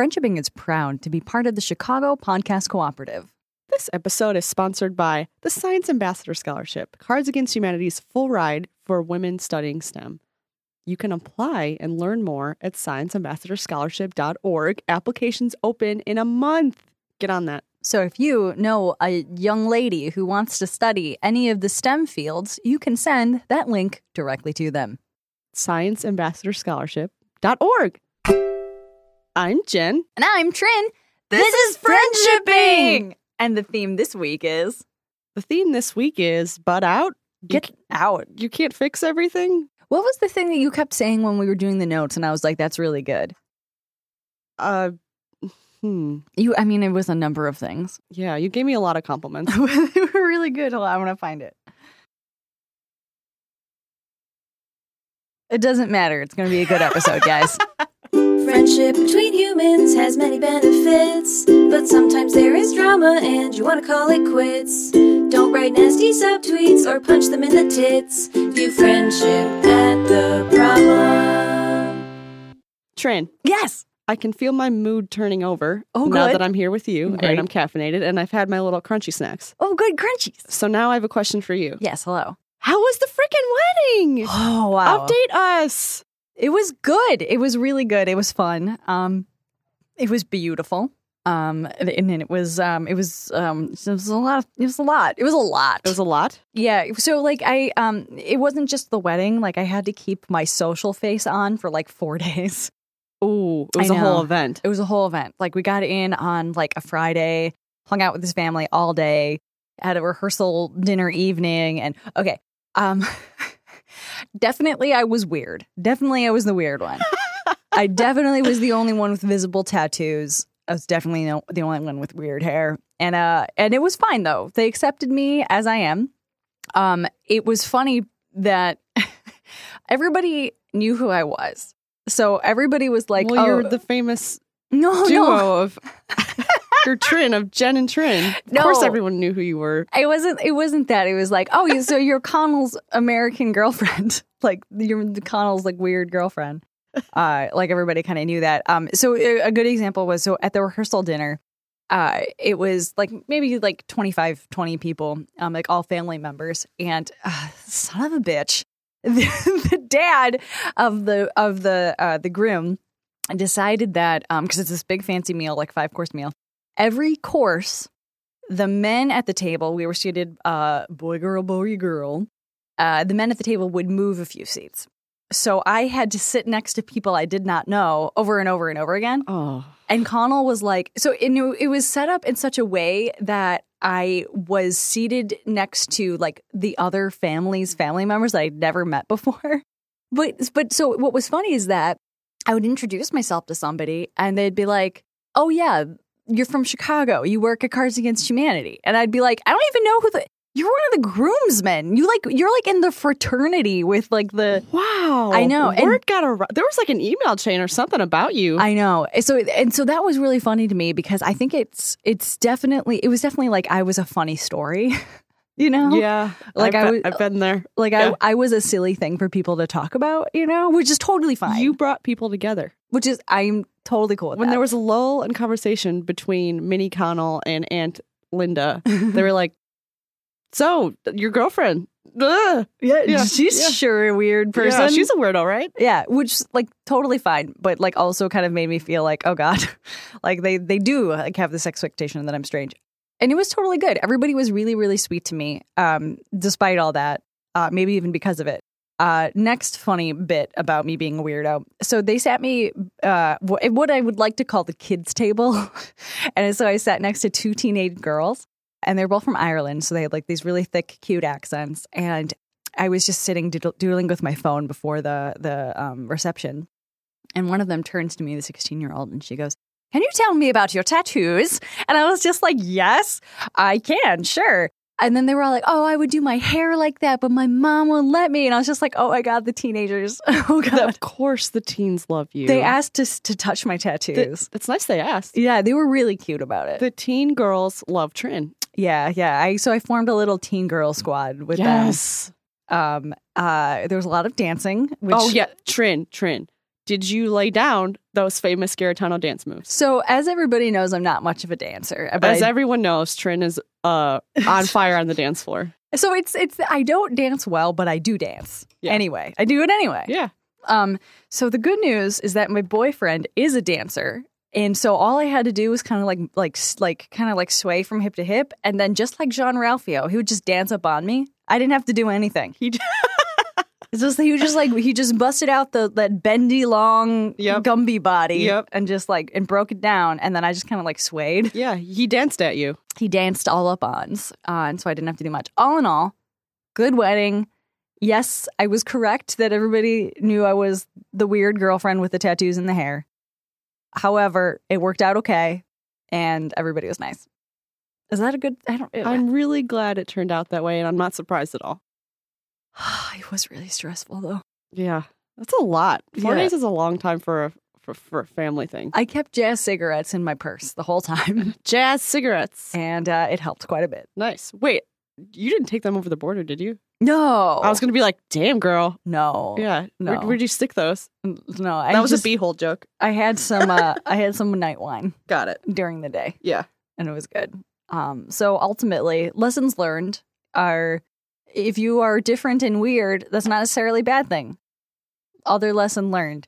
Friendshipping is proud to be part of the Chicago Podcast Cooperative. This episode is sponsored by the Science Ambassador Scholarship, Cards Against Humanity's full ride for women studying STEM. You can apply and learn more at scienceambassadorscholarship.org. Applications open in a month. Get on that. So if you know a young lady who wants to study any of the STEM fields, you can send that link directly to them. Scienceambassadorscholarship.org. I'm Jen. And I'm Trin. This, is Friendshipping! And the theme this week is The theme this week is butt out. Get c- Out. You can't fix everything. What was the thing that you kept saying when we were doing the notes? And I was like, that's really good. Uh, hmm. You, I mean, it was a number of things. Yeah, you gave me a lot of compliments. they were really good. Hold on, I want to find it. It doesn't matter. It's going to be a good episode, guys. Friendship between humans has many benefits, but sometimes there is drama and you want to call it quits. Don't write nasty subtweets or punch them in the tits. View friendship at the problem. Trin, yes. I can feel my mood turning over Oh, now good. that I'm here with you Great. and I'm caffeinated and I've had my little crunchy snacks. Oh, good crunchies. So now I have a question for you. Yes. Hello. How was the freaking wedding? Oh wow. Update us. It was good. It was really good. It was fun. Um, it was beautiful. Um, and and it was um, it was um, it was a lot. It was a lot. It was a lot. It was a lot. Yeah. So like I um it wasn't just the wedding, like I had to keep my social face on for like 4 days. Ooh, it was I a whole event. It was a whole event. Like we got in on like a Friday, hung out with his family all day, had a rehearsal dinner evening and okay. Um definitely I was weird. Definitely I was the weird one. I definitely was the only one with visible tattoos. I was definitely no, the only one with weird hair. And uh and it was fine though. They accepted me as I am. Um it was funny that everybody knew who I was. So everybody was like, well, "Oh, you're the famous no, duo no, of your Trin of Jen and Trin. Of No. course, everyone knew who you were. it wasn't. It wasn't that. It was like, oh, so you're Connell's American girlfriend, like you're Connell's like weird girlfriend. Uh, like everybody kind of knew that. Um, so a a good example was so at the rehearsal dinner, uh, it was like maybe like 25, 20 people, um, like all family members, and uh, son of a bitch, the, the dad of the of the uh, the groom decided that um because it's this big fancy meal, like five course meal, every course the men at the table, we were seated uh boy girl boy girl. Uh the men at the table would move a few seats. So I had to sit next to people I did not know over and over and over again. Oh, And Connell was like, so it, knew- it was set up in such a way that I was seated next to like the other family's family members that I'd never met before. But but so what was funny is that I would introduce myself to somebody and they'd be like, "Oh yeah, you're from Chicago. You work at Cards Against Humanity." And I'd be like, "I don't even know who the you're one of the groomsmen. You like you're like in the fraternity with like the wow! I know, and- Word got around. There was like an email chain or something about you. I know. So and so that was really funny to me because I think it's it's definitely it was definitely like I was a funny story. You know? yeah, Like, I've, I been- was- I've been there. Like Yeah. I I was a silly thing for people to talk about, you know, which is totally fine. You brought people together. which is I'm totally cool with when that. there was a lull in conversation between Minnie Connell and Aunt Linda, they were like, "So your girlfriend? Ugh. yeah, yeah, she's yeah. sure a weird person. Yeah, she's a weirdo, right?" Yeah, which like totally fine, but like also kind of made me feel like, oh god, like they they do like have this expectation that I'm strange, and it was totally good. Everybody was really really sweet to me, um, despite all that. Uh, maybe even because of it. Uh, next funny bit about me being a weirdo. So they sat me uh, wh- what I would like to call the kids' table, and so I sat next to two teenage girls, and they're both from Ireland, so they had like these really thick, cute accents, and I was just sitting doodle- doodling with my phone before the the um, reception, and one of them turns to me, the sixteen year old, and she goes, "Can you tell me about your tattoos?" And I was just like, "Yes, I can, sure." And then they were all like, "Oh, I would do my hair like that, but my mom won't let me." And I was just like, "Oh my god, the teenagers! Oh god!" of course, the teens love you. They asked us to touch my tattoos. Th- It's nice they asked. yeah, they were really cute about it. The teen girls love Trin. yeah, yeah. I so I formed a little teen girl squad with them. Yes. Um, uh, there was a lot of dancing. Which, oh yeah, Trin, Trin. Did you lay down those famous Garritano dance moves? So, as everybody knows, I'm not much of a dancer. As I- everyone knows, Trin is uh, on fire on the dance floor. so it's it's I don't dance well, but I do dance Yeah. anyway. I do it anyway. Yeah. Um. So the good news is that my boyfriend is a dancer, and so all I had to do was kind of like like like kind of like sway from hip to hip, and then just like Jean Ralphio, he would just dance up on me. I didn't have to do anything. He It's just he was just like he just busted out the that bendy long Yep. Gumby body Yep. and just like and broke it down, and then I just kind of like swayed. yeah, he danced at you. He danced all up ons, uh, and so I didn't have to do much. All in all, good wedding. Yes, I was correct that everybody knew I was the weird girlfriend with the tattoos and the hair. However, it worked out okay, and everybody was nice. Is that a good? I don't. I'm really glad it turned out that way, and I'm not surprised at all. it was really stressful though. Yeah, that's a lot. Four Yeah. days is a long time for a for, for a family thing. I kept jazz cigarettes in my purse the whole time, Jazz cigarettes. and uh, it helped quite a bit. Nice. Wait, you didn't take them over the border, did you? No, I was gonna be like, damn, girl. no, Yeah. Where, no. where'd you stick those? no. I that was just, a beehole joke. I had some. Uh, I had some night wine Got it. during the day. Yeah. and it was good. Um, so ultimately, lessons learned are if you are different and weird, that's not necessarily a bad thing. Other lesson learned.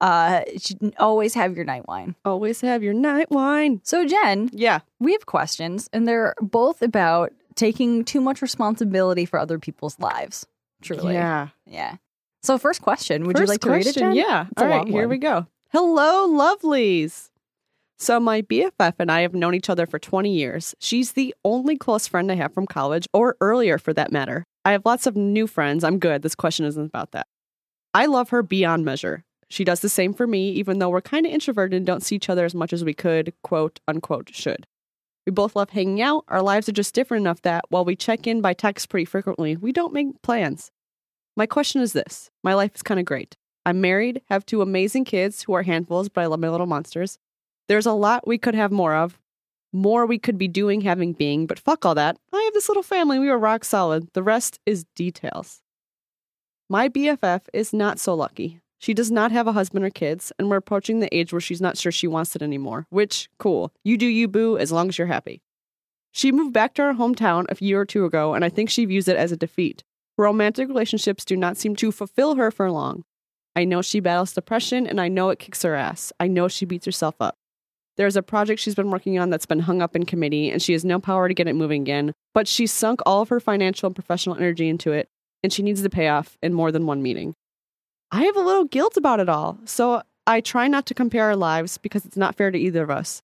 Uh, you should always have your night wine. Always have your night wine. So, Jen, Yeah. we have questions, and they're both about taking too much responsibility for other people's lives. Truly. Yeah. Yeah. So, first question Would you First like to read it, question, Jen? Yeah. It's All right, here one. we go. Hello, lovelies. So my BFF and I have known each other for 20 years. She's the only close friend I have from college or earlier for that matter. I have lots of new friends. I'm good. This question isn't about that. I love her beyond measure. She does the same for me, even though we're kind of introverted and don't see each other as much as we could, quote unquote, should. We both love hanging out. Our lives are just different enough that while we check in by text pretty frequently, we don't make plans. My question is this My life is kind of great. I'm married, have two amazing kids who are handfuls, but I love my little monsters. There's a lot we could have more of, more we could be doing, having, being, but fuck all that. I have this little family. We are rock solid. The rest is details. My BFF is not so lucky. She does not have a husband or kids, and we're approaching the age where she's not sure she wants it anymore, which, cool. You do you, boo, as long as you're happy. She moved back to her hometown a year or two ago, and I think she views it as a defeat. Romantic relationships do not seem to fulfill her for long. I know she battles depression, and I know it kicks her ass. I know she beats herself up. There's a project she's been working on that's been hung up in committee, and she has no power to get it moving again, but she's sunk all of her financial and professional energy into it, and she needs the payoff in more than one meeting. I have a little guilt about it all, so I try not to compare our lives because it's not fair to either of us.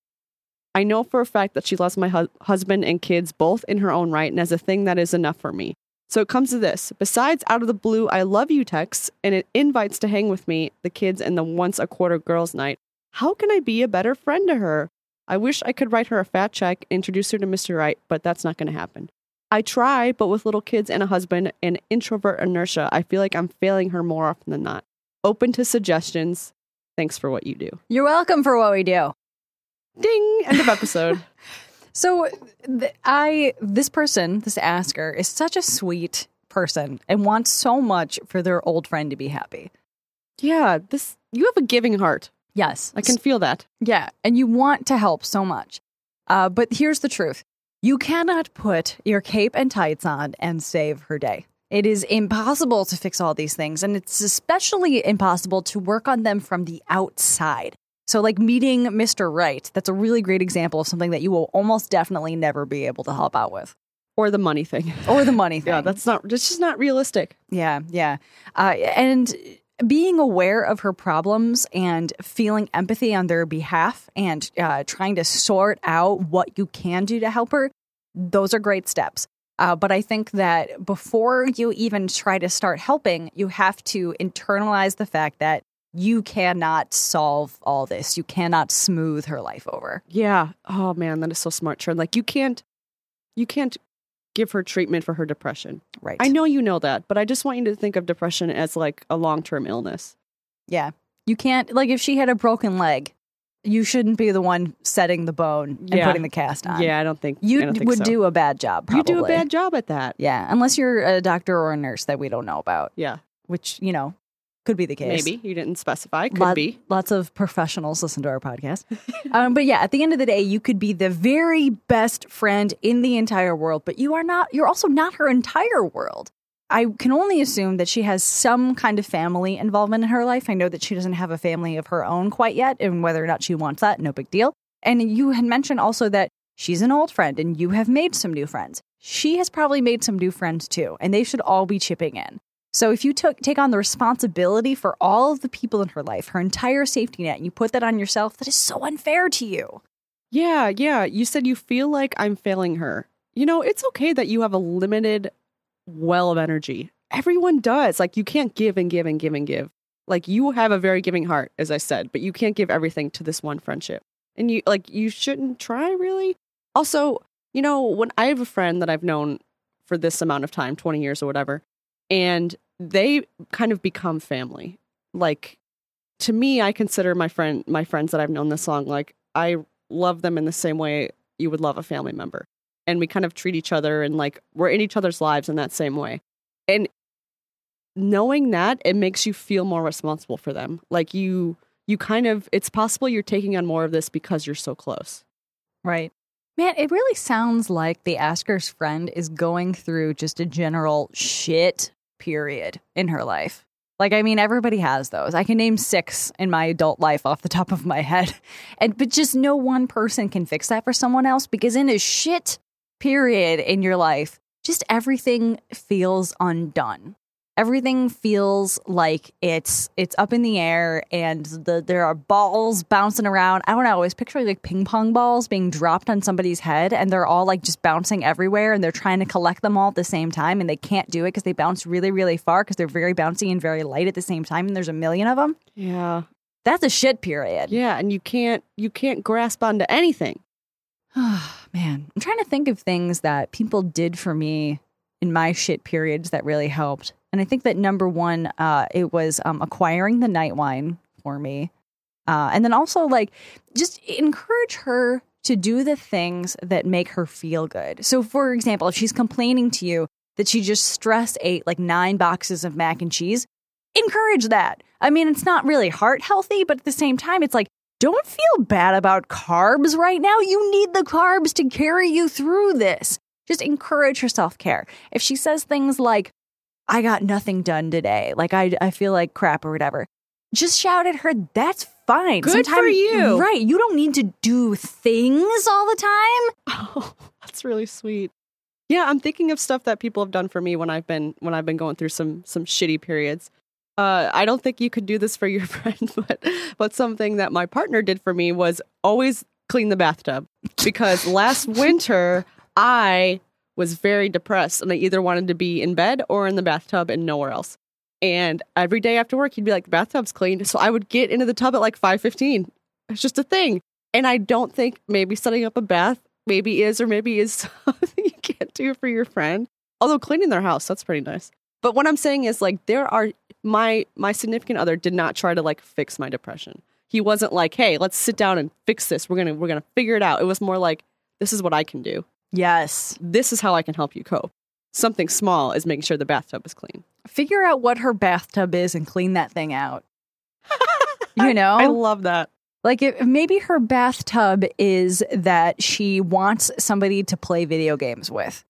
I know for a fact that she loves my hu- husband and kids both in her own right and as a thing that is enough for me. So it comes to this. Besides out of the blue, I love you texts and it invites to hang with me, the kids, and the once a quarter girls' night. How can I be a better friend to her? I wish I could write her a fat check, introduce her to Mr. Right, but that's not going to happen. I try, but with little kids and a husband and introvert inertia, I feel like I'm failing her more often than not. Open to suggestions. Thanks for what you do. You're welcome for what we do. Ding! End of episode. So th- I this person, this asker is such a sweet person and wants so much for their old friend to be happy. yeah, this you have a giving heart. Yes. I can feel that. Yeah, and you want to help so much. Uh, but here's the truth. You cannot put your cape and tights on and save her day. It is impossible to fix all these things, and it's especially impossible to work on them from the outside. So, like meeting Mr. Right, that's a really great example of something that you will almost definitely never be able to help out with. Or the money thing. Or the money thing. Yeah, that's not that's just not realistic. Yeah, yeah. Uh, and being aware of her problems and feeling empathy on their behalf and uh, trying to sort out what you can do to help her, those are great steps. Uh, but I think that before you even try to start helping, you have to internalize the fact that you cannot solve all this. You cannot smooth her life over. Yeah. Oh man, that is so smart, Trin. Like you can't you can't give her treatment for her depression. Right. I know you know that, but I just want you to think of depression as like a long-term illness. Yeah. You can't, like, if she had a broken leg, you shouldn't be the one setting the bone and Yeah. putting the cast on. Yeah, I don't think You don't think would so. do a bad job, You do a bad job at that. Yeah, unless you're a doctor or a nurse that we don't know about, Yeah. which, you know, Could be the case. Maybe you didn't specify. Could Lot- be. Lots of professionals listen to our podcast. um, but yeah, at the end of the day, you could be the very best friend in the entire world, but you are not, you're also not her entire world. I can only assume that she has some kind of family involvement in her life. I know that she doesn't have a family of her own quite yet, and whether or not she wants that, no big deal. And you had mentioned also that she's an old friend and you have made some new friends. She has probably made some new friends too, and they should all be chipping in. So if you took take on the responsibility for all of the people in her life, her entire safety net, and you put that on yourself, that is so unfair to you. Yeah, yeah. You said you feel like I'm failing her. You know, it's okay that you have a limited well of energy. Everyone does. Like, you can't give and give and give and give. Like, you have a very giving heart, as I said, but you can't give everything to this one friendship. And you, like, you shouldn't try, really. Also, you know, when I have a friend that I've known for this amount of time, 20 years or whatever, and they kind of become family. Like, to me, I consider my friend, my friends that I've known this long, like, I love them in the same way you would love a family member. And we kind of treat each other and like we're in each other's lives in that same way. And knowing that, it makes you feel more responsible for them. Like you, you kind of, it's possible you're taking on more of this because you're so close. Right. Man, it really sounds like the asker's friend is going through just a general shit period in her life. Like, I mean, everybody has those. I can name six in my adult life off the top of my head. And, but just no one person can fix that for someone else because in a shit period in your life, just everything feels undone. Everything feels like it's it's up in the air and the there are balls bouncing around. I don't know, I was picturing like ping pong balls being dropped on somebody's head and they're all like just bouncing everywhere and they're trying to collect them all at the same time and they can't do it because they bounce really, really far because they're very bouncy and very light at the same time and there's a million of them. Yeah. That's a shit period. Yeah. And you can't, you can't grasp onto anything. Man, I'm trying to think of things that people did for me in my shit periods that really helped. And I think that number one, uh, it was um, acquiring the night wine for me. Uh, and then also, like, just encourage her to do the things that make her feel good. So, for example, if she's complaining to you that she just stress ate like nine boxes of mac and cheese, encourage that. I mean, it's not really heart healthy, but at the same time, it's like, don't feel bad about carbs right now. You need the carbs to carry you through this. Just encourage her self care. If she says things like, I got nothing done today, like I, I feel like crap or whatever, just shout at her, that's fine. Good for you. Right. You don't need to do things all the time. Oh, that's really sweet. Yeah, I'm thinking of stuff that people have done for me when I've been when I've been going through some some shitty periods. Uh, I don't think you could do this for your friend, but but something that my partner did for me was always clean the bathtub because last winter I was very depressed and I either wanted to be in bed or in the bathtub and nowhere else. And every day after work, he'd be like, "The bathtub's clean," so I would get into the tub at like five fifteen. It's just a thing, and I don't think maybe setting up a bath maybe is or maybe is something you can't do for your friend. Although cleaning their house, that's pretty nice. But what I'm saying is like there are my my significant other did not try to like fix my depression. He wasn't like, "Hey, let's sit down and fix this. We're going to we're going to figure it out." It was more like, "This is what I can do. Yes. This is how I can help you cope." Something small is making sure the bathtub is clean. Figure out what her bathtub is and clean that thing out. you know? I love that. Like if maybe her bathtub is that she wants somebody to play video games with.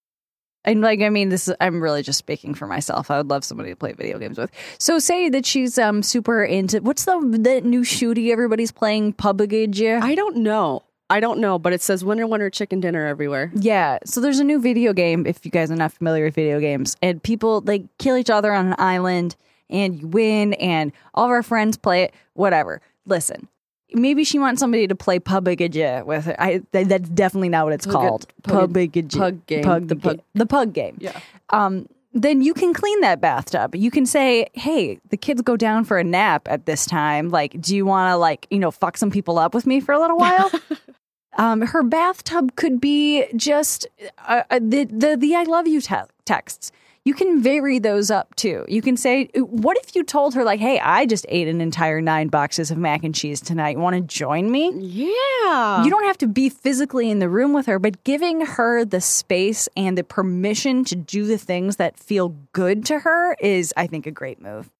And like I mean this is, I'm really just speaking for myself. I would love somebody to play video games with. So say that she's um super into what's the the new shooty everybody's playing PUBG? I don't know. I don't know, but it says winner winner chicken dinner everywhere. Yeah. So there's a new video game if you guys are not familiar with video games and people like kill each other on an island and you win and all of our friends play it whatever. Listen. Maybe she wants somebody to play PUBG with her. I that, that's definitely not what it's Pug- called. PUBG. pug game. Pug The pug the pug game. Yeah. Um then you can clean that bathtub. You can say, "Hey, the kids go down for a nap at this time. Like, do you want to like, you know, fuck some people up with me for a little while?" Um, her bathtub could be just uh, uh, the, the the I love you te- texts. You can vary those up too. You can say, "What if you told her like, hey, I just ate an entire nine boxes of mac and cheese tonight. Want to join me?" Yeah. You don't have to be physically in the room with her, but giving her the space and the permission to do the things that feel good to her is, I think, a great move.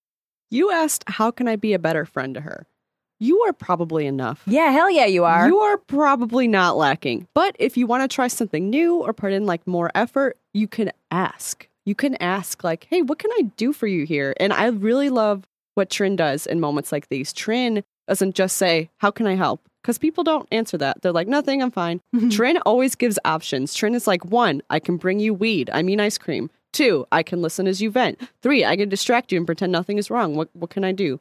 You asked, How can I be a better friend to her? You are probably enough. Yeah, hell yeah, you are. You are probably not lacking. But if you want to try something new or put in like more effort, you can ask. You can ask, like, hey, what can I do for you here? And I really love what Trin does in moments like these. Trin doesn't just say, How can I help? Because people don't answer that. They're like, Nothing, I'm fine. Trin always gives options. Trin is like, One, I can bring you weed. I mean, ice cream. Two, I can listen as you vent. Three, I can distract you and pretend nothing is wrong. What, what can I do?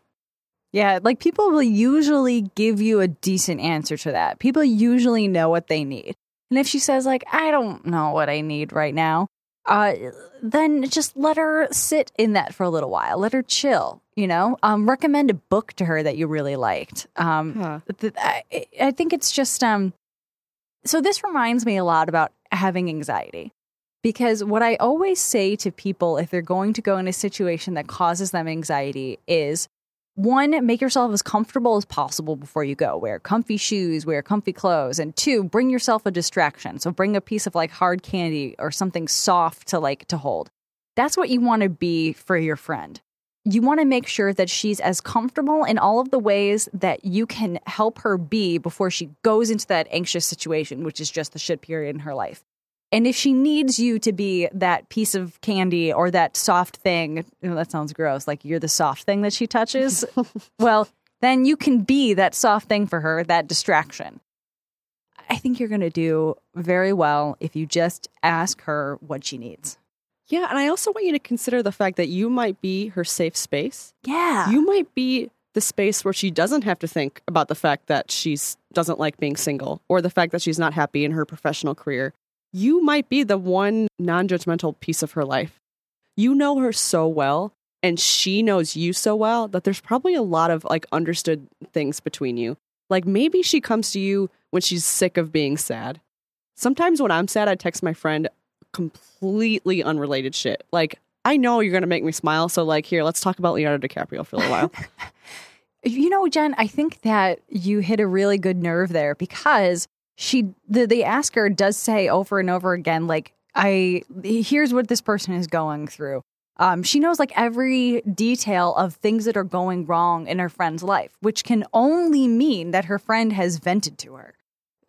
Yeah, like people will usually give you a decent answer to that. People usually know what they need. And if she says like, "I don't know what I need right now," uh then just let her sit in that for a little while. Let her chill, you know? Um recommend a book to her that you really liked. Um Huh. th- I, I think it's just um so this reminds me a lot about having anxiety because what i always say to people if they're going to go in a situation that causes them anxiety is one make yourself as comfortable as possible before you go. Wear comfy shoes wear comfy clothes. And two bring yourself a distraction. So bring a piece of like hard candy or something soft to like to hold. That's what you want to be for your friend. You want to make sure that she's as comfortable in all of the ways that you can help her be before she goes into that anxious situation, which is just the shit period in her life. And if she needs you to be that piece of candy or that soft thing, you know, that sounds gross, like you're the soft thing that she touches, well, then you can be that soft thing for her, that distraction. I think you're going to do very well if you just ask her what she needs. Yeah, and I also want you to consider the fact that you might be her safe space. Yeah. You might be the space where she doesn't have to think about the fact that she doesn't like being single or the fact that she's not happy in her professional career. You might be the one non-judgmental piece of her life. You know her so well and she knows you so well that there's probably a lot of like understood things between you. Like maybe she comes to you when she's sick of being sad. Sometimes when I'm sad, I text my friend completely unrelated shit. Like, I know you're gonna make me smile, so like, here, let's talk about Leonardo DiCaprio for a little while. You know, Jen, I think that you hit a really good nerve there because she the the asker does say over and over again, like, I here's what this person is going through. Um, she knows like every detail of things that are going wrong in her friend's life, which can only mean that her friend has vented to her.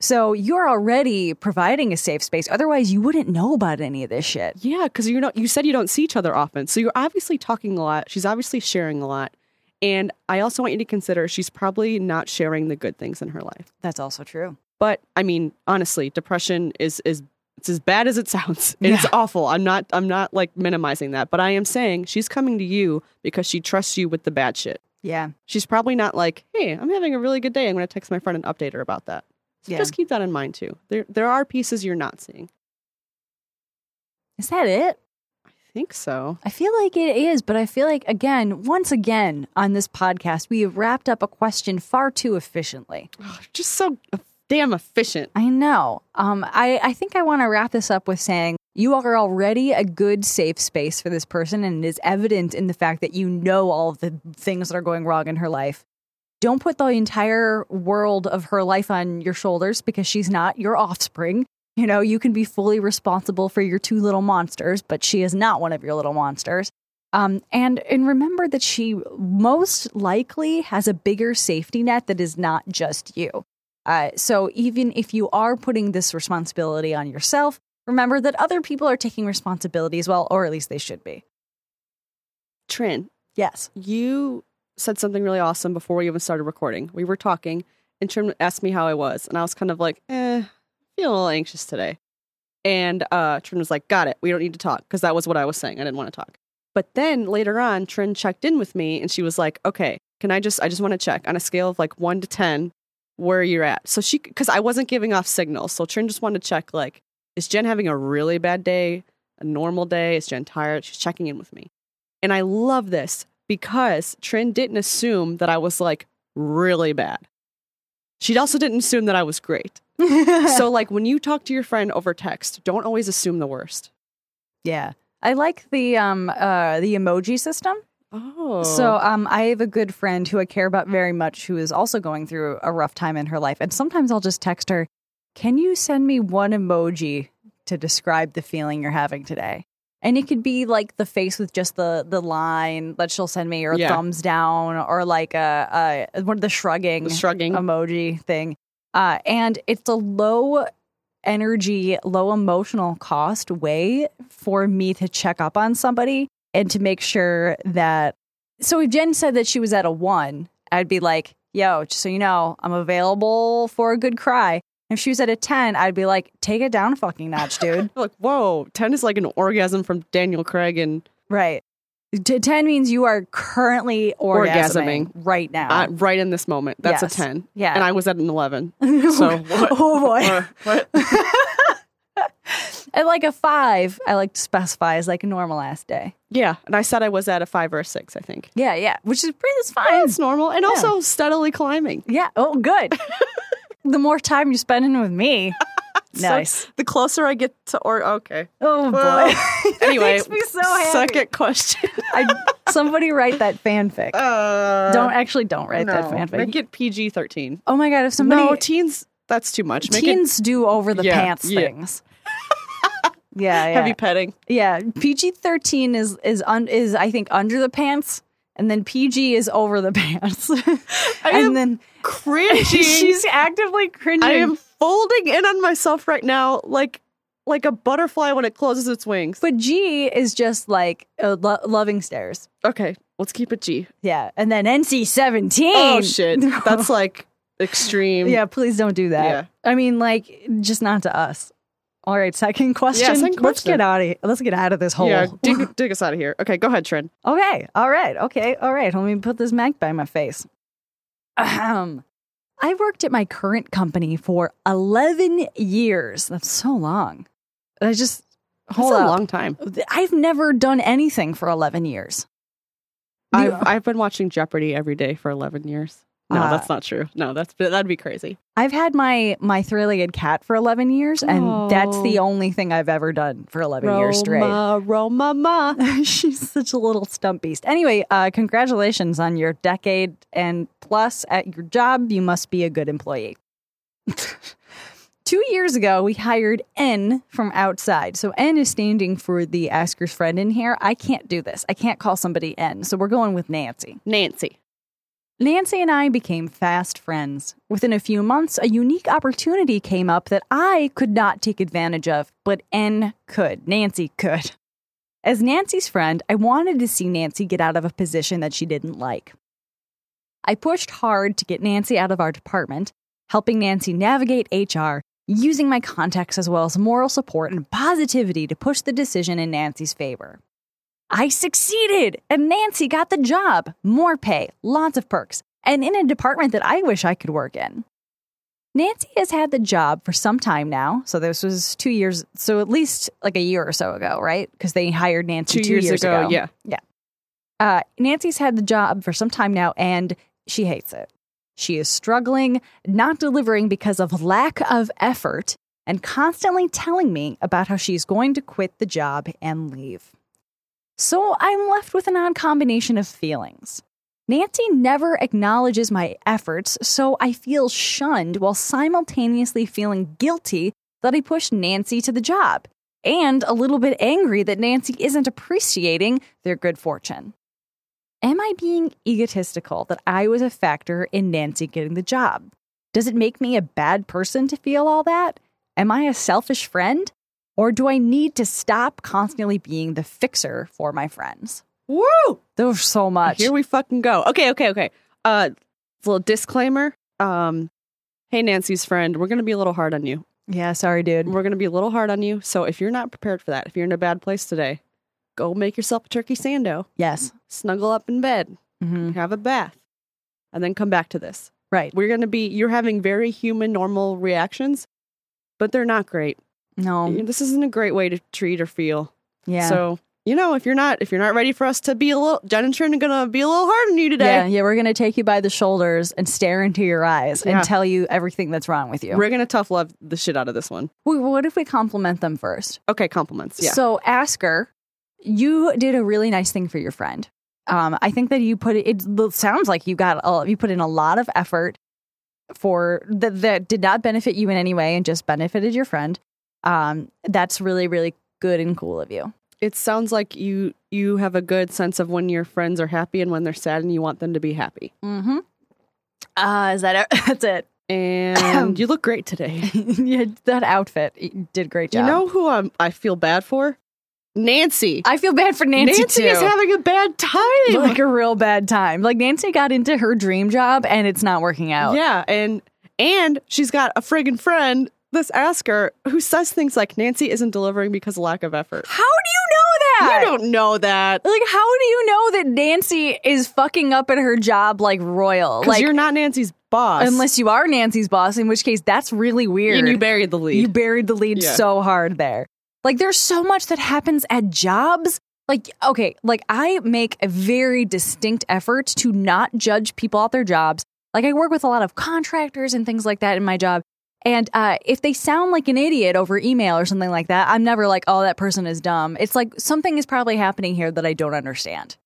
So you're already providing a safe space. Otherwise, you wouldn't know about any of this shit. yeah, because you know, you said you don't see each other often, so you're obviously talking a lot. She's obviously sharing a lot, and I also want you to consider she's probably not sharing the good things in her life. That's also true. But I mean, honestly, depression is is it's as bad as it sounds. It's Yeah. awful. I'm not I'm not like minimizing that, but I am saying she's coming to you because she trusts you with the bad shit. Yeah. She's probably not like, "Hey, I'm having a really good day. I'm going to text my friend and update her about that." So Yeah. just keep that in mind too. There there are pieces you're not seeing. Is that it? I think so. I feel like it is, but I feel like, again, once again on this podcast, we have wrapped up a question far too efficiently. Ugh, just so damn efficient. I know. Um, I, I think I want to wrap this up with saying you are already a good safe space for this person, and it is evident in the fact that you know all of the things that are going wrong in her life. Don't put the entire world of her life on your shoulders because she's not your offspring. You know, you can be fully responsible for your two little monsters, but she is not one of your little monsters. Um, and and remember that she most likely has a bigger safety net that is not just you. Uh, so even if you are putting this responsibility on yourself, remember that other people are taking responsibility as well, or at least they should be. Trin, Yes. you said something really awesome before we even started recording. We were talking, and Trin asked me how I was, and I was kind of like, eh, feeling a little anxious today. And uh, Trin was like, got it. We don't need to talk, because that was what I was saying. I didn't want to talk. But then later on, Trin checked in with me, and she was like, okay, can I just, I just want to check on a scale of like one to 10 where you're at. So she, because I wasn't giving off signals. So Trin just wanted to check, like, is Jen having a really bad day, a normal day? Is Jen tired? She's checking in with me. And I love this because Trin didn't assume that I was like really bad. She also didn't assume that I was great. so, like, when you talk to your friend over text, don't always assume the worst. Yeah. I like the um uh the emoji system. Oh. So um I have a good friend who I care about very much who is also going through a rough time in her life. And sometimes I'll just text her, "Can you send me one emoji to describe the feeling you're having today?" And it could be like the face with just the the line that she'll send me, or Yeah. thumbs down, or like a, a one of the shrugging The shrugging. emoji thing. Uh, and it's a low energy, low emotional cost way for me to check up on somebody and to make sure that. So if Jen said that she was at a one, I'd be like, yo, just so you know, I'm available for a good cry. If she was at a 10, I'd be like, take it down a fucking notch, dude. Like, whoa, 10 is like an orgasm from Daniel Craig and right. T- 10 means you are currently orgasming, Orgasming. right now. uh, right in this moment. That's Yes. a 10. Yeah. And I was at an 11. So what? oh boy. Uh, what? And like a five, I like to specify as like a normal ass day. yeah. And I said I was at a five or a six, I think. Yeah, yeah, which is pretty that's fine. It's normal. And also steadily climbing. Yeah. Oh, good. the more time you're spending with me, nice. So the closer I get to, or, okay. oh boy. Well, Anyway, makes me so happy. second question. I, somebody write that fanfic. Uh, don't actually don't write that fanfic. Make it PG 13. oh my god, if somebody no, teens, that's too much. Make teens do over the Yeah, pants yeah. things. Yeah, yeah. heavy petting. Yeah, PG thirteen is is un, is I think under the pants, and then PG is over the pants, I and then cringing. she's actively cringing. I am folding in on myself right now, like like a butterfly when it closes its wings. but G is just like uh, lo- loving stares. Okay, let's keep it G. Yeah, and then NC seventeen. Oh shit, that's like extreme. yeah. Please don't do that. Yeah. I mean, like, just not to us. All right, second question. second Let's question. get out of let's get out of this hole. yeah. Dig, dig us out of here. Okay, go ahead, Trin. Okay. All right. Okay. All right. Let me put this mic by my face. Ahem. I worked at my current company for 11 years. That's so long. I just hold That's a up. long time. I've never done anything for 11 years. I've I've been watching Jeopardy every day for eleven years. No, Uh, that's not true. No, that's that'd be crazy. I've had my my three-legged cat for 11 years and that's the Oh. only thing I've ever done for 11 years straight. Roma, Roma, ma. She's such a little stump beast. Anyway, uh, congratulations on your decade and plus at your job. You must be a good employee. Two years ago, we hired N from outside. So N is standing for the asker's friend in here. I can't do this. I can't call somebody N. So we're going with Nancy. Nancy. Nancy and I became fast friends. Within a few months, a unique opportunity came up that I could not take advantage of, but N could. Nancy could. As Nancy's friend, I wanted to see Nancy get out of a position that she didn't like. I pushed hard to get Nancy out of our department, helping Nancy navigate HR, using my contacts as well as moral support and positivity to push the decision in Nancy's favor. I succeeded, and Nancy got the job. More pay, lots of perks, and in a department that I wish I could work in. Nancy has had the job for some time now. So this was two years, so at least like a year or so ago, right? Because they hired Nancy Two two, years ago, yeah. Yeah. Uh, Nancy's had the job for some time now, and she hates it. She is struggling, not delivering because of lack of effort, and constantly telling me about how she's going to quit the job and leave. So I'm left with an odd combination of feelings. Nancy never acknowledges my efforts, so I feel shunned while simultaneously feeling guilty that I pushed Nancy to the job, and a little bit angry that Nancy isn't appreciating their good fortune. Am I being egotistical that I was a factor in Nancy getting the job? Does it make me a bad person to feel all that? Am I a selfish friend? Or do I need to stop constantly being the fixer for my friends? Woo! There's so much. Here we fucking go. Okay, okay, okay. Uh, little disclaimer. Um, hey, Nancy's friend, we're gonna be a little hard on you. yeah, sorry, dude. We're gonna be a little hard on you. So if you're not prepared for that, if you're in a bad place today, go make yourself a turkey sando, Yes. snuggle up in bed, hmm have a bath, and then come back to this. Right. We're gonna be. You're having very human, normal reactions, but they're not great. No. This isn't a great way to treat or feel. Yeah. So you know, if you're not, if you're not ready for us to be a little, Jen and Trin are gonna be a little hard on you today. yeah, yeah, we're gonna take you by the shoulders and stare into your eyes Yeah. and tell you everything that's wrong with you. We're gonna tough love the shit out of this one. Wait, what if we compliment them first? Okay, compliments. Yeah. So ask her, you did a really nice thing for your friend. Um, I think that you put it. It sounds like you got a, you put in a lot of effort for that that did not benefit you in any way and just benefited your friend. Um, that's really really good and cool of you. It sounds like you you have a good sense of when your friends are happy and when they're sad, and you want them to be happy. Mm-hmm. Uh, is that it? That's it? And you look great today. yeah, that outfit did great job. You know who I'm, I feel bad for? Nancy. I feel bad for Nancy, Nancy too. is having a bad time. like a real bad time. Like Nancy got into her dream job and it's not working out. Yeah, and and she's got a friggin' friend, this Asker, who says things like Nancy isn't delivering because of lack of effort. How do you know that? You don't know that. Like, how do you know that Nancy is fucking up at her job like royal? Because Like, you're not Nancy's boss. unless you are Nancy's boss, in which case that's really weird. and you buried the lead. You buried the lead Yeah. so hard there. Like, there's so much that happens at jobs. Like, okay, like I make a very distinct effort to not judge people at their jobs. Like, I work with a lot of contractors and things like that in my job. And uh, if they sound like an idiot over email or something like that, I'm never like, oh, that person is dumb. It's like something is probably happening here that I don't understand.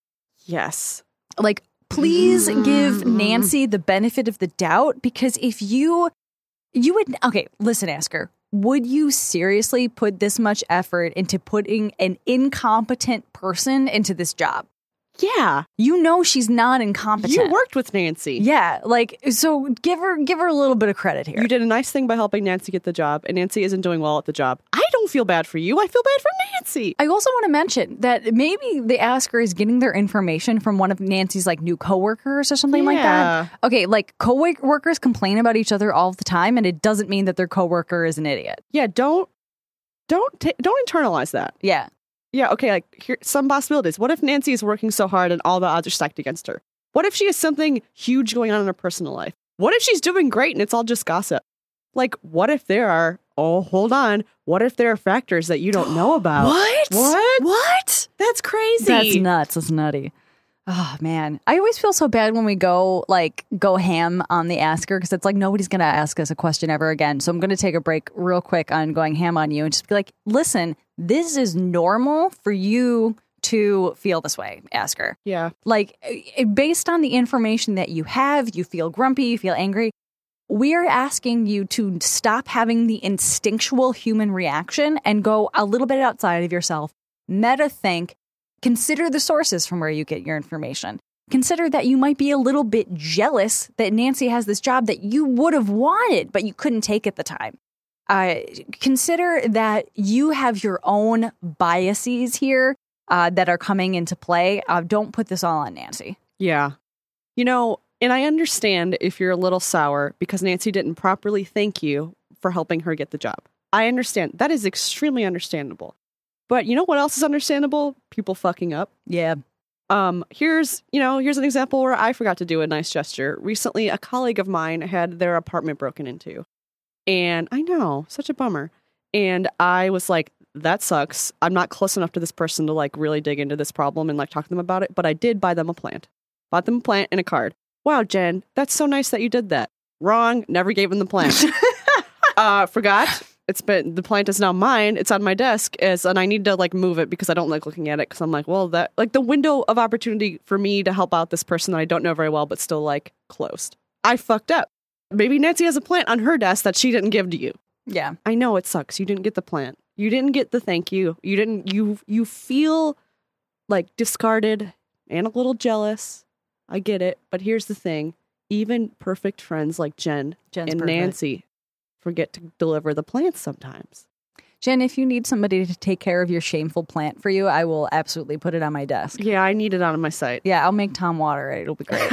yes. Like, please give Nancy the benefit of the doubt because if you, you would, okay, listen, Asker, would you seriously put this much effort into putting an incompetent person into this job? Yeah. You know she's not incompetent. You worked with Nancy. Yeah, like so give her give her a little bit of credit here. You did a nice thing by helping Nancy get the job, and Nancy isn't doing well at the job. I don't feel bad for you. I feel bad for Nancy. I also want to mention that maybe the asker is getting their information from one of Nancy's like new coworkers or something like Yeah. that. Okay, like coworkers complain about each other all the time, and it doesn't mean that their coworker is an idiot. Yeah, don't don't ta- don't internalize that. Yeah, Yeah, okay, like here some possibilities. What if Nancy is working so hard and all the odds are stacked against her? What if she has something huge going on in her personal life? What if she's doing great and it's all just gossip? Like, what if there are oh, hold on. What if there are factors that you don't know about? What? What? What? That's crazy. That's nuts. That's nutty. Oh man, I always feel so bad when we go like go ham on the asker because it's like nobody's gonna ask us a question ever again. So I'm gonna take a break real quick on going ham on you and just be like, listen, this is normal for you to feel this way, asker. yeah. Like eh, based on the information that you have, you feel grumpy, you feel angry. We're asking you to stop having the instinctual human reaction and go a little bit outside of yourself. Meta think, consider the sources from where you get your information. Consider that you might be a little bit jealous that Nancy has this job that you would have wanted, but you couldn't take at the time. Uh, consider that you have your own biases here uh, that are coming into play. Uh, don't put this all on Nancy. Yeah. You know, and I understand if you're a little sour because Nancy didn't properly thank you for helping her get the job. I understand. That is extremely understandable. But you know what else is understandable? People fucking up. Yeah. Um, here's, you know, here's an example where I forgot to do a nice gesture. Recently, a colleague of mine had their apartment broken into. And I know, such a bummer. And I was like, that sucks. I'm not close enough to this person to like really dig into this problem and like talk to them about it, but I did buy them a plant. Bought them a plant and a card. Wow, Jen, that's so nice that you did that. Wrong, never gave them the plant. uh, forgot. It's been the plant is now mine. It's on my desk as and I need to like move it because I don't like looking at it because I'm like, well, that like the window of opportunity for me to help out this person that I don't know very well but still like closed. I fucked up. Maybe Nancy has a plant on her desk that she didn't give to you. Yeah. I know it sucks. You didn't get the plant. You didn't get the thank you. You didn't you you feel like discarded and a little jealous. I get it, but here's the thing. Even perfect friends like Jen Jen's and perfect. Nancy forget to deliver the plants sometimes. Jen, if you need somebody to take care of your shameful plant for you, I will absolutely put it on my desk. Yeah, I need it on my site. Yeah, I'll make Tom water it. It'll be great.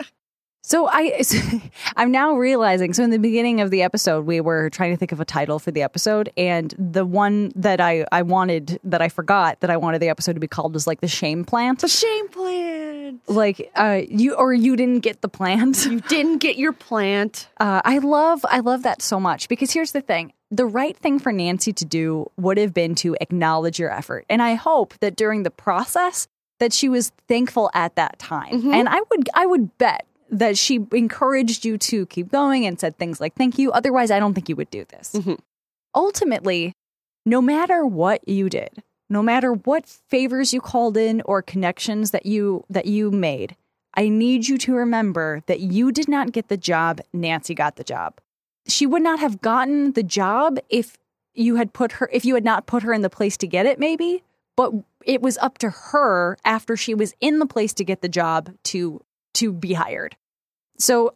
so I, I'm now realizing. So in the beginning of the episode, we were trying to think of a title for the episode, and the one that I I wanted that I forgot that I wanted the episode to be called was like the shame plant. The shame plant. Like uh, you or you didn't get the plant. You didn't get your plant. Uh, I love I love that so much because here's the thing. The right thing for Nancy to do would have been to acknowledge your effort. And I hope that during the process that she was thankful at that time. And I would I would bet that she encouraged you to keep going and said things like thank you. Otherwise, I don't think you would do this. Mhm. Ultimately, no matter what you did, no matter what favors you called in or connections that you that you made, I need you to remember that you did not get the job, Nancy got the job. She would not have gotten the job if you had put her if you had not put her in the place to get it maybe, but it was up to her after she was in the place to get the job to to be hired. So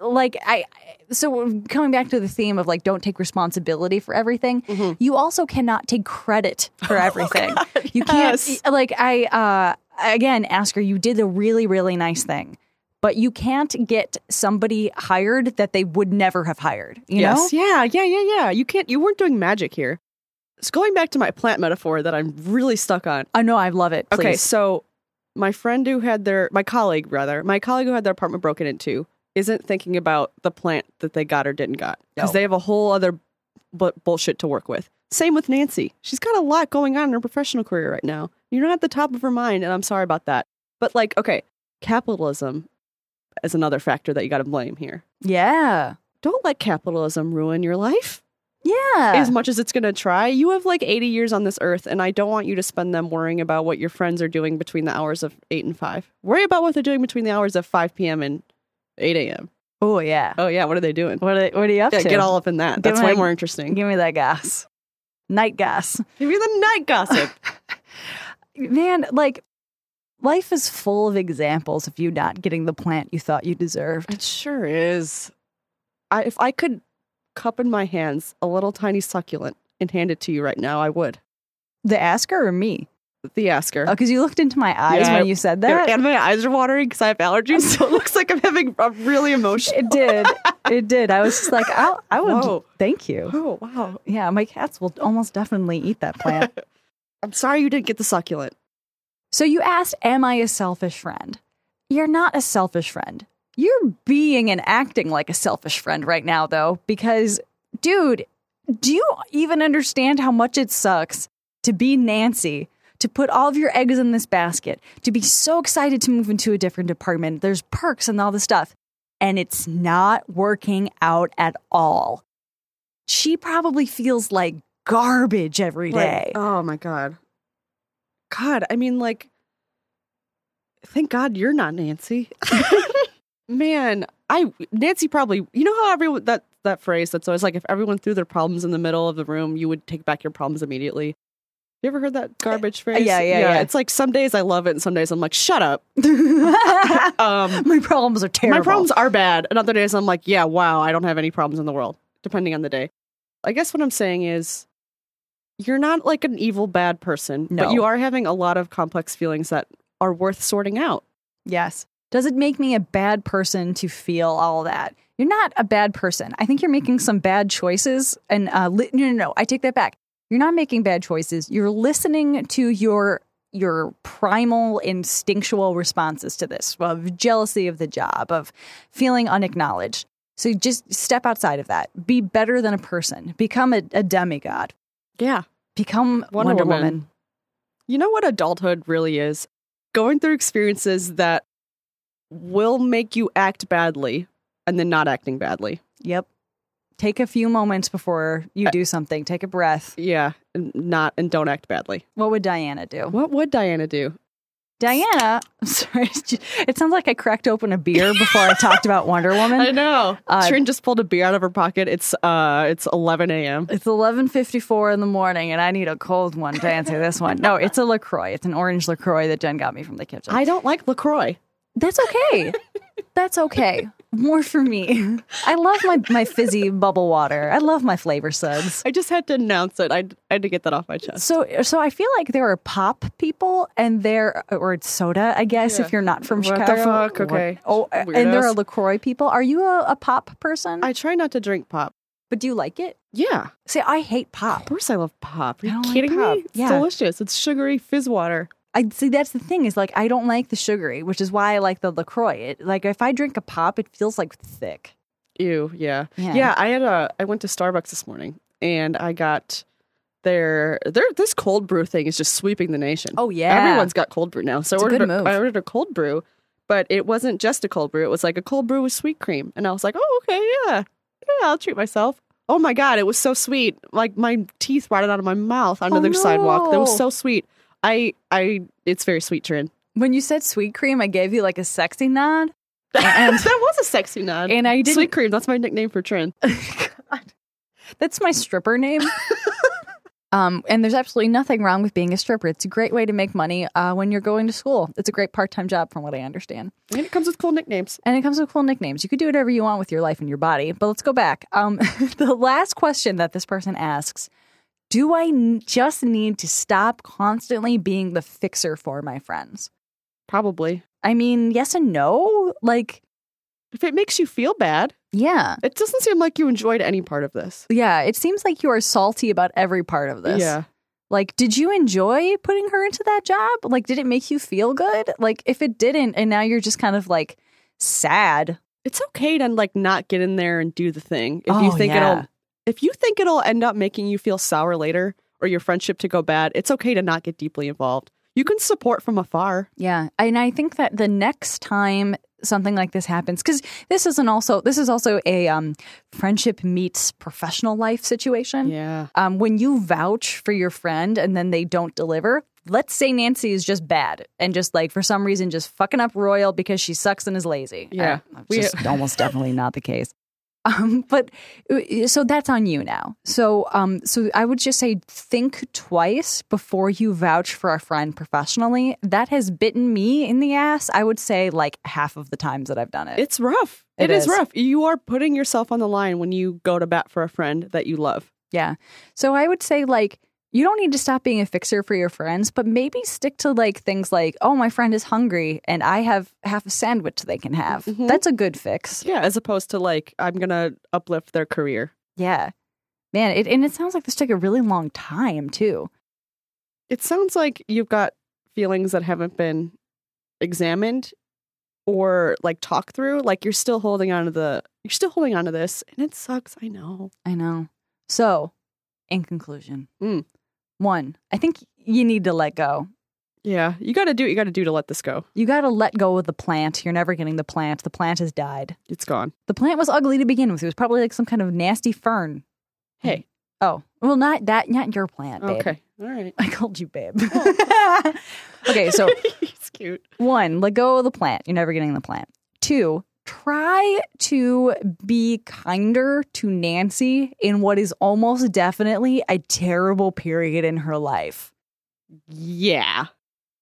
like I so coming back to the theme of like don't take responsibility for everything, Mm-hmm. you also cannot take credit for everything. you Oh, yes. can't like I uh again ask her you did a really really nice thing. But you can't get somebody hired that they would never have hired. You yes. know? Yeah, yeah, yeah, yeah. You can't you weren't doing magic here. So going back to my plant metaphor that I'm really stuck on. I know I love it. Okay, so my friend who had their my colleague rather, my colleague who had their apartment broken into isn't thinking about the plant that they got or didn't got because No. they have a whole other bu- bullshit to work with. Same with Nancy. She's got a lot going on in her professional career right now. You're not at the top of her mind, and I'm sorry about that. But like, okay, capitalism is another factor that you got to blame here. Yeah. Don't let capitalism ruin your life Yeah. as much as it's going to try. You have like 80 years on this earth, and I don't want you to spend them worrying about what your friends are doing between the hours of 8 and 5. Worry about what they're doing between the hours of 5 p.m. and 8 a.m. oh yeah. Oh, yeah, what are they doing? What are, what are you up Yeah, to? get all up in that. That's Give way me- more interesting. Give me that gas. Night gas. Give me the night gossip. Man, like life is full of examples of you not getting the plant you thought you deserved. it sure is. I, if I could cup in my hands a little tiny succulent and hand it to you right now, I would. The asker or me? The asker. Oh, because you looked into my eyes Yeah, when you said that. and my eyes are watering because I have allergies, so it looks like I'm having a really emotional. It did. It did. I was just like, I, I would. Whoa. Thank you. Oh wow! Yeah, my cats will almost definitely eat that plant. I'm sorry you didn't get the succulent. so you asked, "Am I a selfish friend?" You're not a selfish friend. You're being and acting like a selfish friend right now, though, because, dude, do you even understand how much it sucks to be Nancy? To put all of your eggs in this basket, to be so excited to move into a different department. There's perks and all this stuff. And it's not working out at all. She probably feels like garbage every day. Like, oh my god. God, I mean, like, thank God you're not Nancy. Man, I Nancy probably. You know how everyone that that phrase that's always like, if everyone threw their problems in the middle of the room, you would take back your problems immediately. You ever heard that garbage phrase? yeah, yeah, yeah. It's like some days I love it, and some days I'm like, shut up. Um, my problems are terrible. My problems are bad. And other days I'm like, yeah, wow, I don't have any problems in the world, depending on the day. I guess what I'm saying is you're not like an evil bad person, No. but you are having a lot of complex feelings that are worth sorting out. Yes. Does it make me a bad person to feel all that? You're not a bad person. I think you're making some bad choices. And uh, li- no, no, no. I take that back. You're not making bad choices. You're listening to your your primal instinctual responses to this of jealousy of the job, of feeling unacknowledged. So just step outside of that. Be better than a person. Become a, a demigod. Yeah. Become Wonder Wonder, Woman. Woman. You know what adulthood really is? Going through experiences that will make you act badly and then not acting badly. Yep. Take a few moments before you do something. Take a breath. Yeah, and not and don't act badly. What would Diana do? What would Diana do? Diana, I'm sorry, it sounds like I cracked open a beer before I talked about Wonder Woman. I know. Uh, Trin just pulled a beer out of her pocket. It's uh it's 11 a.m. It's 11:54 in the morning, and I need a cold one to answer this one. No, it's a Lacroix. It's an orange Lacroix that Jen got me from the kitchen. I don't like LaCroix. That's okay. That's okay. More for me. I love my my fizzy bubble water. I love my flavor suds. I just had to announce it. I, I had to get that off my chest. So, so I feel like there are pop people, and there, or it's soda, I guess, Yeah. if you're not from What the Chicago. fuck? Okay. Oh, and there are Lacroix people. Are you a, a pop person? I try not to drink pop. but do you like it? Yeah, See, I hate pop. of course I love pop. Are you don't like kidding me? It's Yeah. delicious. It's sugary fizz water. I see. That's the thing is like I don't like the sugary, which is why I like the Lacroix. It, like if I drink a pop, it feels like thick. Ew, yeah. Yeah. yeah. I had a I went to Starbucks this morning and I got their their this cold brew thing is just sweeping the nation. Oh, yeah. Everyone's got cold brew now. So It's I a good ordered move. I ordered a cold brew, but it wasn't just a cold brew. It was like a cold brew with sweet cream. And I was like, "Oh, okay, yeah. Yeah, I'll treat myself." Oh my god, it was so sweet. Like my teeth rotted out of my mouth onto Oh, the sidewalk. That was so sweet. I I it's very sweet, Trin. When you said sweet cream, I gave you like a sexy nod, And that was a sexy nod. and I didn't. Sweet cream, that's my nickname for Trin. That's my stripper name. Um, and there's absolutely nothing wrong with being a stripper. It's a great way to make money uh, when you're going to school. It's a great part time job, from what I understand. And it comes with cool nicknames. And it comes with cool nicknames. You could do whatever you want with your life and your body. But let's go back. Um, the last question that this person asks Do I n- just need to stop constantly being the fixer for my friends? Probably. I mean, yes and no. Like, If it makes you feel bad, yeah. it doesn't seem like you enjoyed any part of this. Yeah. It seems like you are salty about every part of this. Yeah. Like, did you enjoy putting her into that job? Like, did it make you feel good? Like, if it didn't, and now you're just kind of like sad. It's okay to like not get in there and do the thing. If Oh, you think yeah. it'll if you think it'll end up making you feel sour later or your friendship to go bad, it's okay to not get deeply involved. You can support from afar. Yeah. And I think that the next time something like this happens, because this isn't also, this is also a um, friendship meets professional life situation. Yeah. Um, when you vouch for your friend and then they don't deliver, let's say Nancy is just bad and just like for some reason just fucking up Royal because she sucks and is lazy. Yeah. Uh, We- almost definitely not the case. Um, but uh, so that's on you now. So, um, so I would just say think twice before you vouch for a friend professionally. That has bitten me in the ass. I would say like half of the times that I've done it. It's rough. It it is. is. rough. You are putting yourself on the line when you go to bat for a friend that you love. Yeah. So I would say like you don't need to stop being a fixer for your friends, but maybe stick to like things like, oh, my friend is hungry and I have half a sandwich they can have. Mhm. That's a good fix. Yeah, as opposed to like I'm gonna uplift their career. Yeah. Man, it, and it sounds like this took a really long time too. It sounds like you've got feelings that haven't been examined or like talked through. Like you're still holding on to the you're still holding on to this, and it sucks. I know. I know. So, in conclusion, Mm. one, I think you need to let go. Yeah, you got to do what you got to do to let this go. You got to let go of the plant. You're never getting the plant. The plant has died. It's gone. The plant was ugly to begin with. It was probably like some kind of nasty fern. Hey. Oh, well, not that, not your plant, babe. Okay. All right. I called you babe. okay, so it's cute. one, let go of the plant. You're never getting the plant. Two, try to be kinder to Nancy in what is almost definitely a terrible period in her life. Yeah.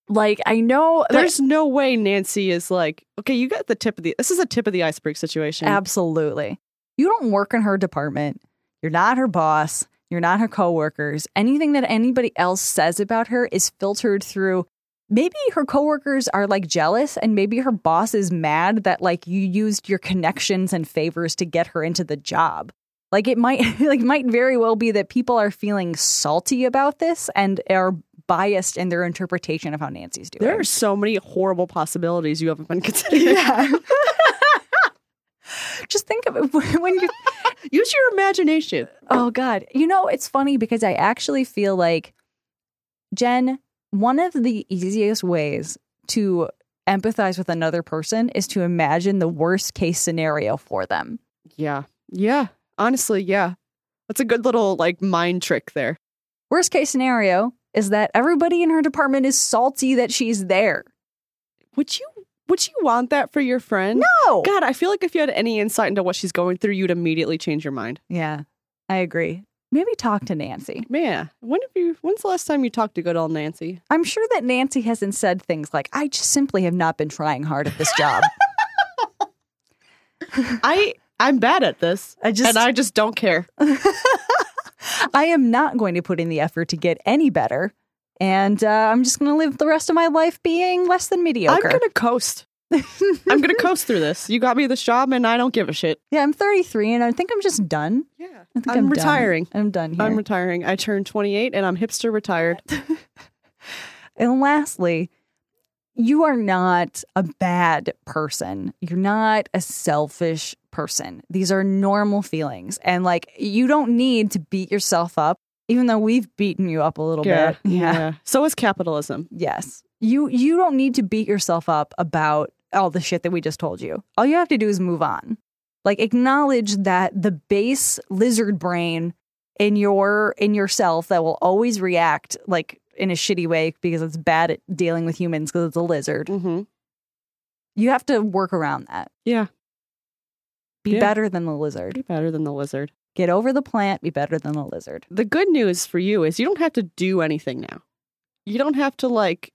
Like, I know There's no way Nancy is like, okay, you got the tip of the. This is a tip of the iceberg situation. absolutely. You don't work in her department. You're not her boss. You're not her coworkers. Anything that anybody else says about her is filtered through maybe her coworkers are like jealous and maybe her boss is mad that like you used your connections and favors to get her into the job. Like it might like might very well be that people are feeling salty about this and are biased in their interpretation of how Nancy's doing. there are so many horrible possibilities you haven't been considering. yeah. Just think of it when you Use your imagination. Oh God. You know, it's funny because I actually feel like Jen, one of the easiest ways to empathize with another person is to imagine the worst case scenario for them. Yeah. Yeah. Honestly, yeah. That's a good little like mind trick there. Worst case scenario is that everybody in her department is salty that she's there. Would you would you want that for your friend? No. God, I feel like if you had any insight into what she's going through, you'd immediately change your mind. Yeah, I agree. Maybe talk to Nancy. Man, when have you when's the last time you talked to good old Nancy? I'm sure that Nancy hasn't said things like, I just simply have not been trying hard at this job. I I'm bad at this. I just and I just don't care. I am not going to put in the effort to get any better. And uh, I'm just going to live the rest of my life being less than mediocre. I'm gonna coast. I'm gonna coast through this. You got me this job and I don't give a shit. yeah, I'm 33 and I think I'm just done. Yeah. I think I'm, I'm, done. retiring. I'm done here. I'm retiring. I turned 28 and I'm hipster retired. and lastly, you are not a bad person. You're not a selfish person. These are normal feelings. And like, you don't need to beat yourself up, even though we've beaten you up a little bit. Yeah. So is capitalism. Yes. You you don't need to beat yourself up about all the shit that we just told you. All you have to do is move on. Like acknowledge that the base lizard brain in your in yourself that will always react like in a shitty way because it's bad at dealing with humans because it's a lizard. Mm-hmm. You have to work around that. Yeah. Be Yeah. better than the lizard. Be better than the lizard. Get over the plant, be better than the lizard. The good news for you is you don't have to do anything now. You don't have to like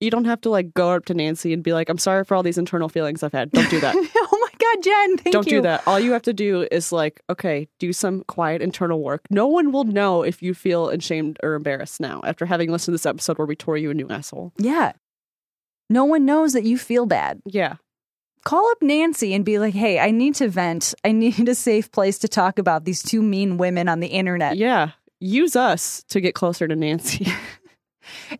you don't have to like go up to Nancy and be like, I'm sorry for all these internal feelings I've had. Don't do that. oh my God, Jen, thank don't you. do that. All you have to do is like, okay, do some quiet internal work. No one will know if you feel ashamed or embarrassed now after having listened to this episode where we tore you a new asshole. Yeah. No one knows that you feel bad. Yeah. Call up Nancy and be like, hey, I need to vent. I need a safe place to talk about these two mean women on the internet. Yeah. Use us to get closer to Nancy.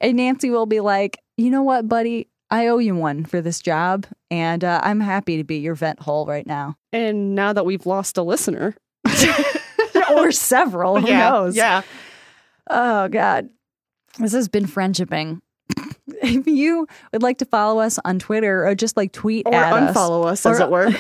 And Nancy will be like, you know what, buddy? I owe you one for this job, and uh, I'm happy to be your vent hole right now. and now that we've lost a listener, or several. Who yeah, knows? Yeah. Oh, God. This has been friendshipping. if you would like to follow us on Twitter or just like tweet Or at us, or unfollow us, as Or- it were.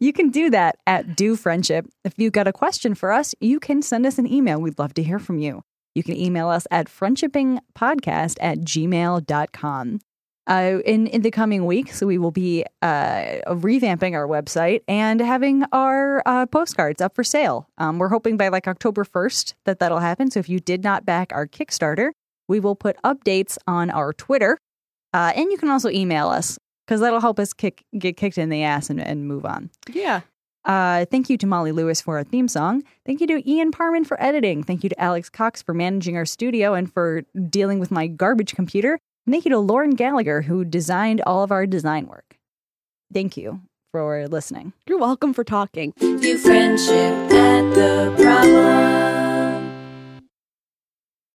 you can do that at Do Friendship. If you've got a question for us, you can send us an email. We'd love to hear from you. You can email us at friendshippingpodcast at gmail.com. Uh, in, in the coming weeks, we will be uh, revamping our website and having our uh, postcards up for sale. Um, we're hoping by like October 1st that that'll happen. So if you did not back our Kickstarter, we will put updates on our Twitter. Uh, and you can also email us because that'll help us kick, get kicked in the ass and, and move on. Yeah. Uh, thank you to Molly Lewis for our theme song. Thank you to Ian Parman for editing. Thank you to Alex Cox for managing our studio and for dealing with my garbage computer. And thank you to Lauren Gallagher, who designed all of our design work. Thank you for listening. You're welcome for talking.